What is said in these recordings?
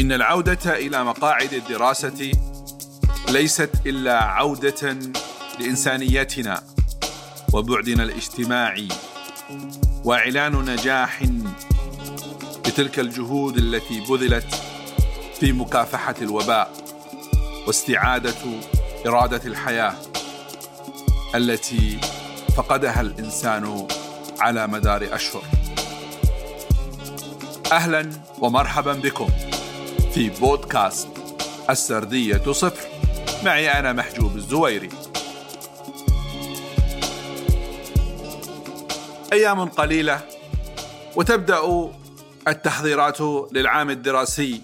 إن العودة إلى مقاعد الدراسة ليست إلا عودة لإنسانيتنا وبعدنا الاجتماعي وإعلان نجاح لتلك الجهود التي بذلت في مكافحة الوباء واستعادة إرادة الحياة التي فقدها الإنسان على مدار أشهر. أهلا ومرحبا بكم. في بودكاست السردية صفر. معي أنا محجوب الزويري. أيام قليلة وتبدأ التحضيرات للعام الدراسي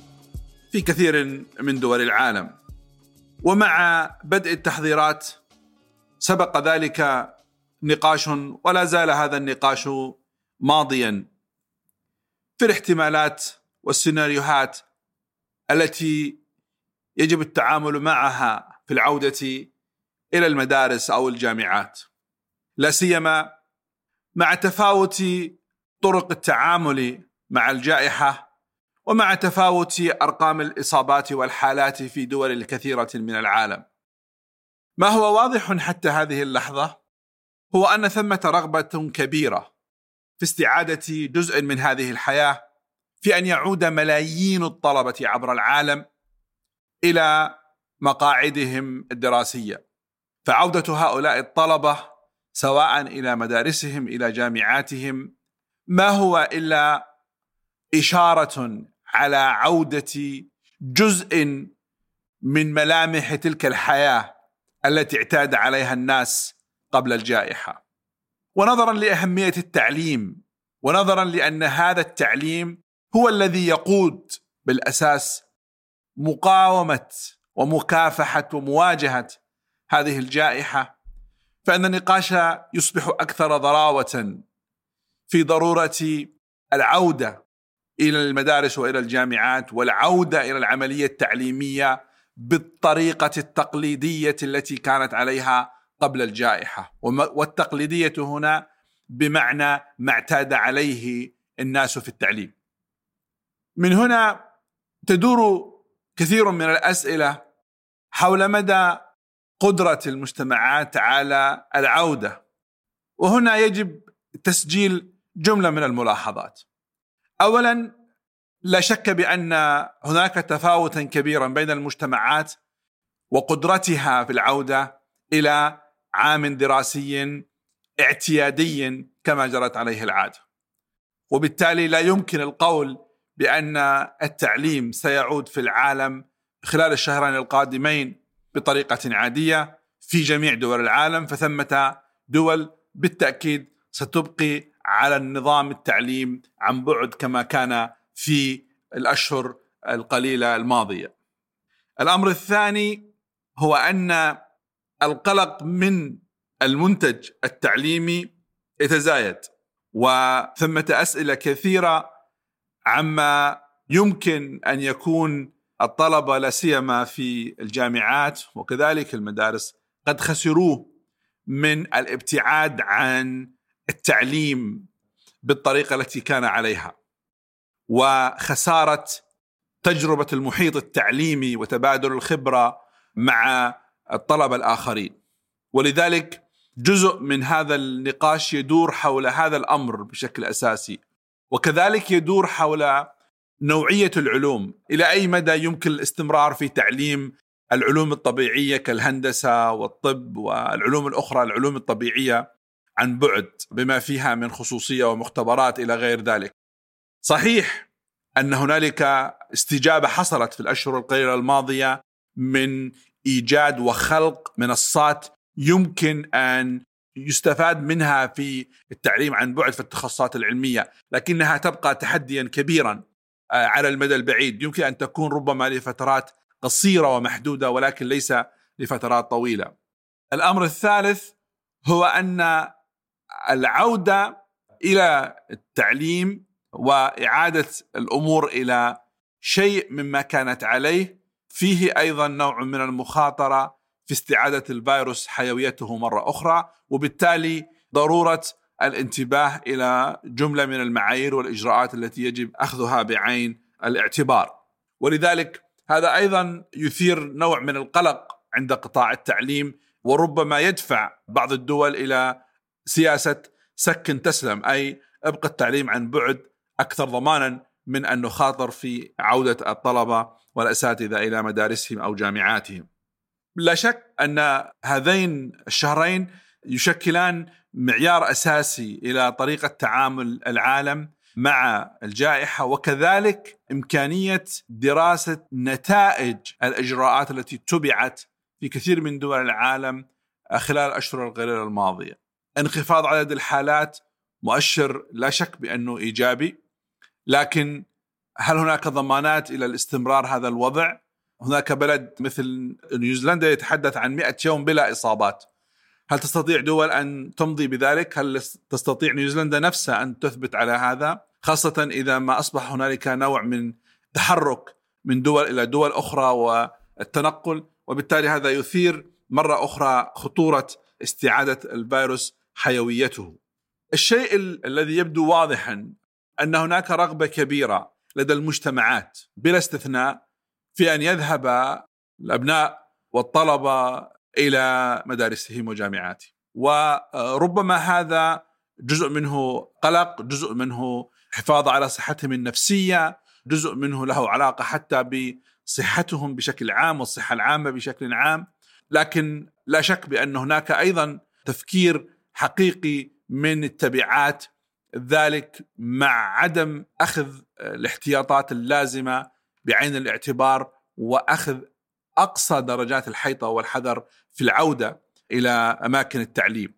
في كثير من دول العالم. ومع بدء التحضيرات سبق ذلك نقاش ولا زال هذا النقاش ماضيا. في الاحتمالات والسيناريوهات التي يجب التعامل معها في العودة إلى المدارس أو الجامعات لا سيما مع تفاوت طرق التعامل مع الجائحة ومع تفاوت أرقام الإصابات والحالات في دول كثيرة من العالم. ما هو واضح حتى هذه اللحظة هو أن ثمة رغبة كبيرة في استعادة جزء من هذه الحياة في أن يعود ملايين الطلبة عبر العالم إلى مقاعدهم الدراسية. فعودة هؤلاء الطلبة سواء إلى مدارسهم إلى جامعاتهم ما هو إلا إشارة على عودة جزء من ملامح تلك الحياة التي اعتاد عليها الناس قبل الجائحة. ونظرا لأهمية التعليم ونظرا لأن هذا التعليم هو الذي يقود بالأساس مقاومة ومكافحة ومواجهة هذه الجائحة فإن النقاش يصبح أكثر ضراوة في ضرورة العودة إلى المدارس وإلى الجامعات والعودة إلى العملية التعليمية بالطريقة التقليدية التي كانت عليها قبل الجائحة والتقليدية هنا بمعنى ما اعتاد عليه الناس في التعليم. من هنا تدور كثير من الأسئلة حول مدى قدرة المجتمعات على العودة. وهنا يجب تسجيل جملة من الملاحظات. اولا لا شك بأن هناك تفاوتا كبيرا بين المجتمعات وقدرتها في العودة إلى عام دراسي اعتيادي كما جرت عليه العادة. وبالتالي لا يمكن القول بأن التعليم سيعود في العالم خلال الشهرين القادمين بطريقة عادية في جميع دول العالم فثمة دول بالتأكيد ستبقي على النظام التعليم عن بعد كما كان في الأشهر القليلة الماضية. الأمر الثاني هو أن القلق من المنتج التعليمي يتزايد وثمة أسئلة كثيرة عما يمكن أن يكون الطلبة لا سيما في الجامعات وكذلك المدارس قد خسروه من الابتعاد عن التعليم بالطريقة التي كان عليها. وخسارة تجربة المحيط التعليمي وتبادل الخبرة مع الطلبة الآخرين. ولذلك جزء من هذا النقاش يدور حول هذا الأمر بشكل أساسي. وكذلك يدور حول نوعية العلوم إلى أي مدى يمكن الاستمرار في تعليم العلوم الطبيعية كالهندسة والطب والعلوم الأخرى العلوم الطبيعية عن بعد بما فيها من خصوصية ومختبرات إلى غير ذلك. صحيح أن هنالك استجابة حصلت في الأشهر القليلة الماضية من إيجاد وخلق منصات يمكن أن يستفاد منها في التعليم عن بعد في التخصصات العلمية، لكنها تبقى تحديا كبيرا آه، على المدى البعيد، يمكن أن تكون ربما لفترات قصيرة ومحدودة ولكن ليس لفترات طويلة. الأمر الثالث هو أن العودة إلى التعليم وإعادة الأمور إلى شيء مما كانت عليه فيه أيضا نوع من المخاطرة في استعادة الفيروس حيويته مرة أخرى وبالتالي ضرورة الانتباه إلى جملة من المعايير والإجراءات التي يجب أخذها بعين الاعتبار. ولذلك هذا أيضا يثير نوع من القلق عند قطاع التعليم وربما يدفع بعض الدول إلى سياسة سكن تسلم أي ابقى التعليم عن بعد أكثر ضمانا من أن نخاطر في عودة الطلبة والأساتذة إلى مدارسهم أو جامعاتهم. لا شك أن هذين الشهرين يشكلان معيار أساسي إلى طريقة تعامل العالم مع الجائحة وكذلك إمكانية دراسة نتائج الإجراءات التي اتبعت في كثير من دول العالم خلال الاشهر القليله الماضية. انخفاض عدد الحالات مؤشر لا شك بأنه إيجابي لكن هل هناك ضمانات إلى الاستمرار هذا الوضع؟ هناك بلد مثل نيوزيلندا يتحدث عن 100 يوم بلا إصابات. هل تستطيع دول أن تمضي بذلك؟ هل تستطيع نيوزيلندا نفسها أن تثبت على هذا؟ خاصة إذا ما أصبح هنالك نوع من تحرك من دول إلى دول أخرى والتنقل وبالتالي هذا يثير مرة أخرى خطورة استعادة الفيروس حيويته. الشيء الذي يبدو واضحا أن هناك رغبة كبيرة لدى المجتمعات بلا استثناء في أن يذهب الأبناء والطلبة إلى مدارسهم وجامعاتهم. وربما هذا جزء منه قلق جزء منه حفاظ على صحتهم النفسية جزء منه له علاقة حتى بصحتهم بشكل عام والصحة العامة بشكل عام. لكن لا شك بأن هناك أيضا تفكير حقيقي من التبعات ذلك مع عدم أخذ الاحتياطات اللازمة بعين الاعتبار وأخذ أقصى درجات الحيطة والحذر في العودة إلى أماكن التعليم.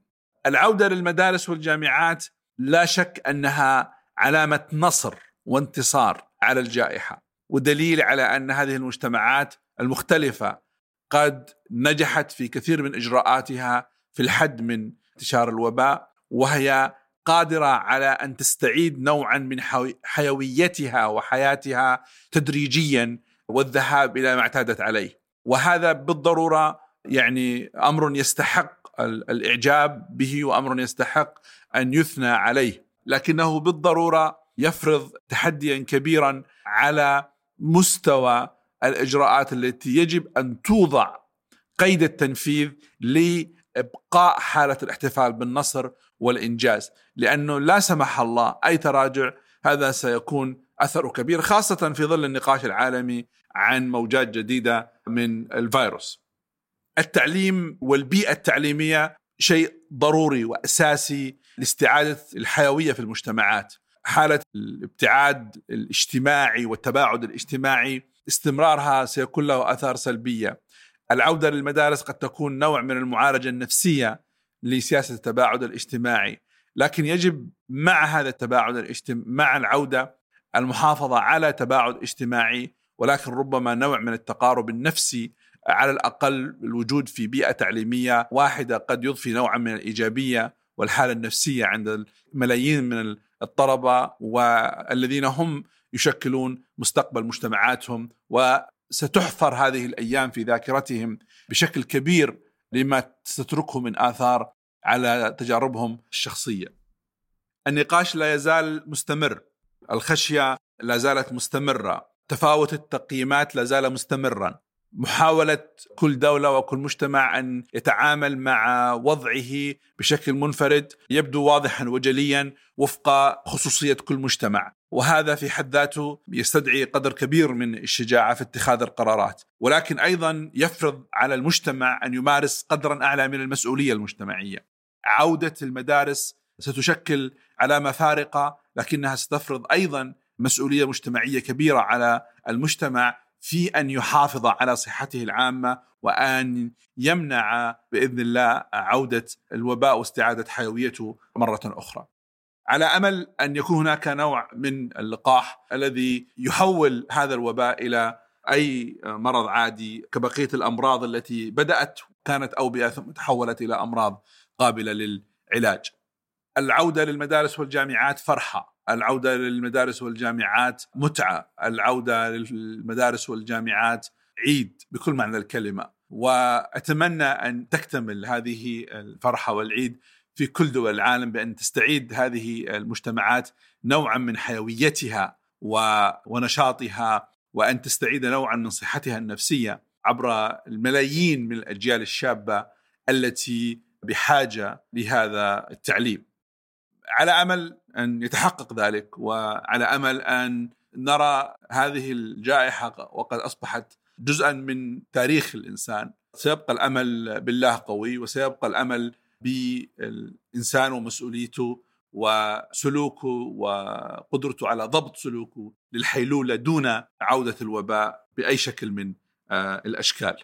العودة للمدارس والجامعات لا شك أنها علامة نصر وانتصار على الجائحة ودليل على أن هذه المجتمعات المختلفة قد نجحت في كثير من إجراءاتها في الحد من انتشار الوباء وهي قادرة على أن تستعيد نوعا من حيويتها وحياتها تدريجيا والذهاب إلى ما اعتادت عليه. وهذا بالضرورة يعني أمر يستحق الإعجاب به وأمر يستحق أن يثنى عليه. لكنه بالضرورة يفرض تحديا كبيرا على مستوى الإجراءات التي يجب أن توضع قيد التنفيذ لابقاء حالة الاحتفال بالنصر والإنجاز لأنه لا سمح الله أي تراجع هذا سيكون أثره كبير خاصة في ظل النقاش العالمي عن موجات جديدة من الفيروس. التعليم والبيئة التعليمية شيء ضروري وأساسي لاستعادة الحيوية في المجتمعات. حالة الابتعاد الاجتماعي والتباعد الاجتماعي استمرارها سيكون له آثار سلبية. العودة للمدارس قد تكون نوع من المعالجة النفسية لسياسة التباعد الاجتماعي لكن يجب مع هذا التباعد الاجتماعي مع العودة المحافظة على تباعد اجتماعي ولكن ربما نوع من التقارب النفسي على الأقل الوجود في بيئة تعليمية واحدة قد يضفي نوعا من الإيجابية والحالة النفسية عند ملايين من الطلبة والذين هم يشكلون مستقبل مجتمعاتهم وستحفر هذه الأيام في ذاكرتهم بشكل كبير لما ستتركه من آثار على تجاربهم الشخصية. النقاش لا يزال مستمر الخشية لا زالت مستمرة تفاوت التقييمات لا زال مستمرا. محاولة كل دولة وكل مجتمع أن يتعامل مع وضعه بشكل منفرد يبدو واضحا وجليا وفق خصوصية كل مجتمع وهذا في حد ذاته يستدعي قدر كبير من الشجاعة في اتخاذ القرارات، ولكن أيضا يفرض على المجتمع أن يمارس قدرا أعلى من المسؤولية المجتمعية. عودة المدارس ستشكل علامه فارقه لكنها ستفرض أيضا مسؤولية مجتمعية كبيرة على المجتمع في أن يحافظ على صحته العامة وأن يمنع بإذن الله عودة الوباء واستعادة حيويته مرة أخرى. على أمل أن يكون هناك نوع من اللقاح الذي يحول هذا الوباء إلى أي مرض عادي كبقية الأمراض التي بدأت كانت اوبئه ثم تحولت إلى أمراض قابلة للعلاج. العودة للمدارس والجامعات فرحة، العودة للمدارس والجامعات متعة، العودة للمدارس والجامعات عيد بكل معنى الكلمة، وأتمنى أن تكتمل هذه الفرحة والعيد في كل دول العالم بأن تستعيد هذه المجتمعات نوعا من حيويتها ونشاطها وأن تستعيد نوعا من صحتها النفسية عبر الملايين من الأجيال الشابة التي بحاجة لهذا التعليم. على أمل أن يتحقق ذلك وعلى أمل أن نرى هذه الجائحة وقد أصبحت جزءا من تاريخ الإنسان سيبقى الأمل بالله قوي وسيبقى الأمل بالإنسان ومسؤوليته وسلوكه وقدرته على ضبط سلوكه للحيلولة دون عودة الوباء بأي شكل من آه، الأشكال.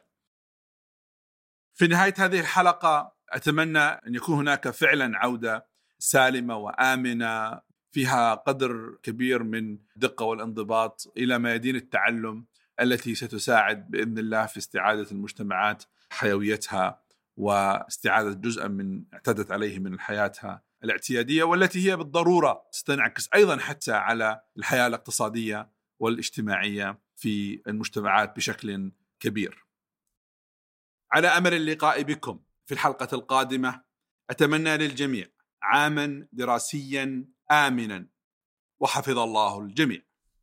في نهاية هذه الحلقة أتمنى أن يكون هناك فعلا عودة سالمة وآمنة فيها قدر كبير من الدقة والانضباط إلى ميادين التعلم التي ستساعد بإذن الله في استعادة المجتمعات حيويتها واستعادة جزءا من اعتدت عليه من حياتها الاعتيادية والتي هي بالضرورة ستنعكس أيضا حتى على الحياة الاقتصادية والاجتماعية في المجتمعات بشكل كبير. على أمل اللقاء بكم في الحلقة القادمة أتمنى للجميع عاما دراسيا امنا وحفظ الله الجميع.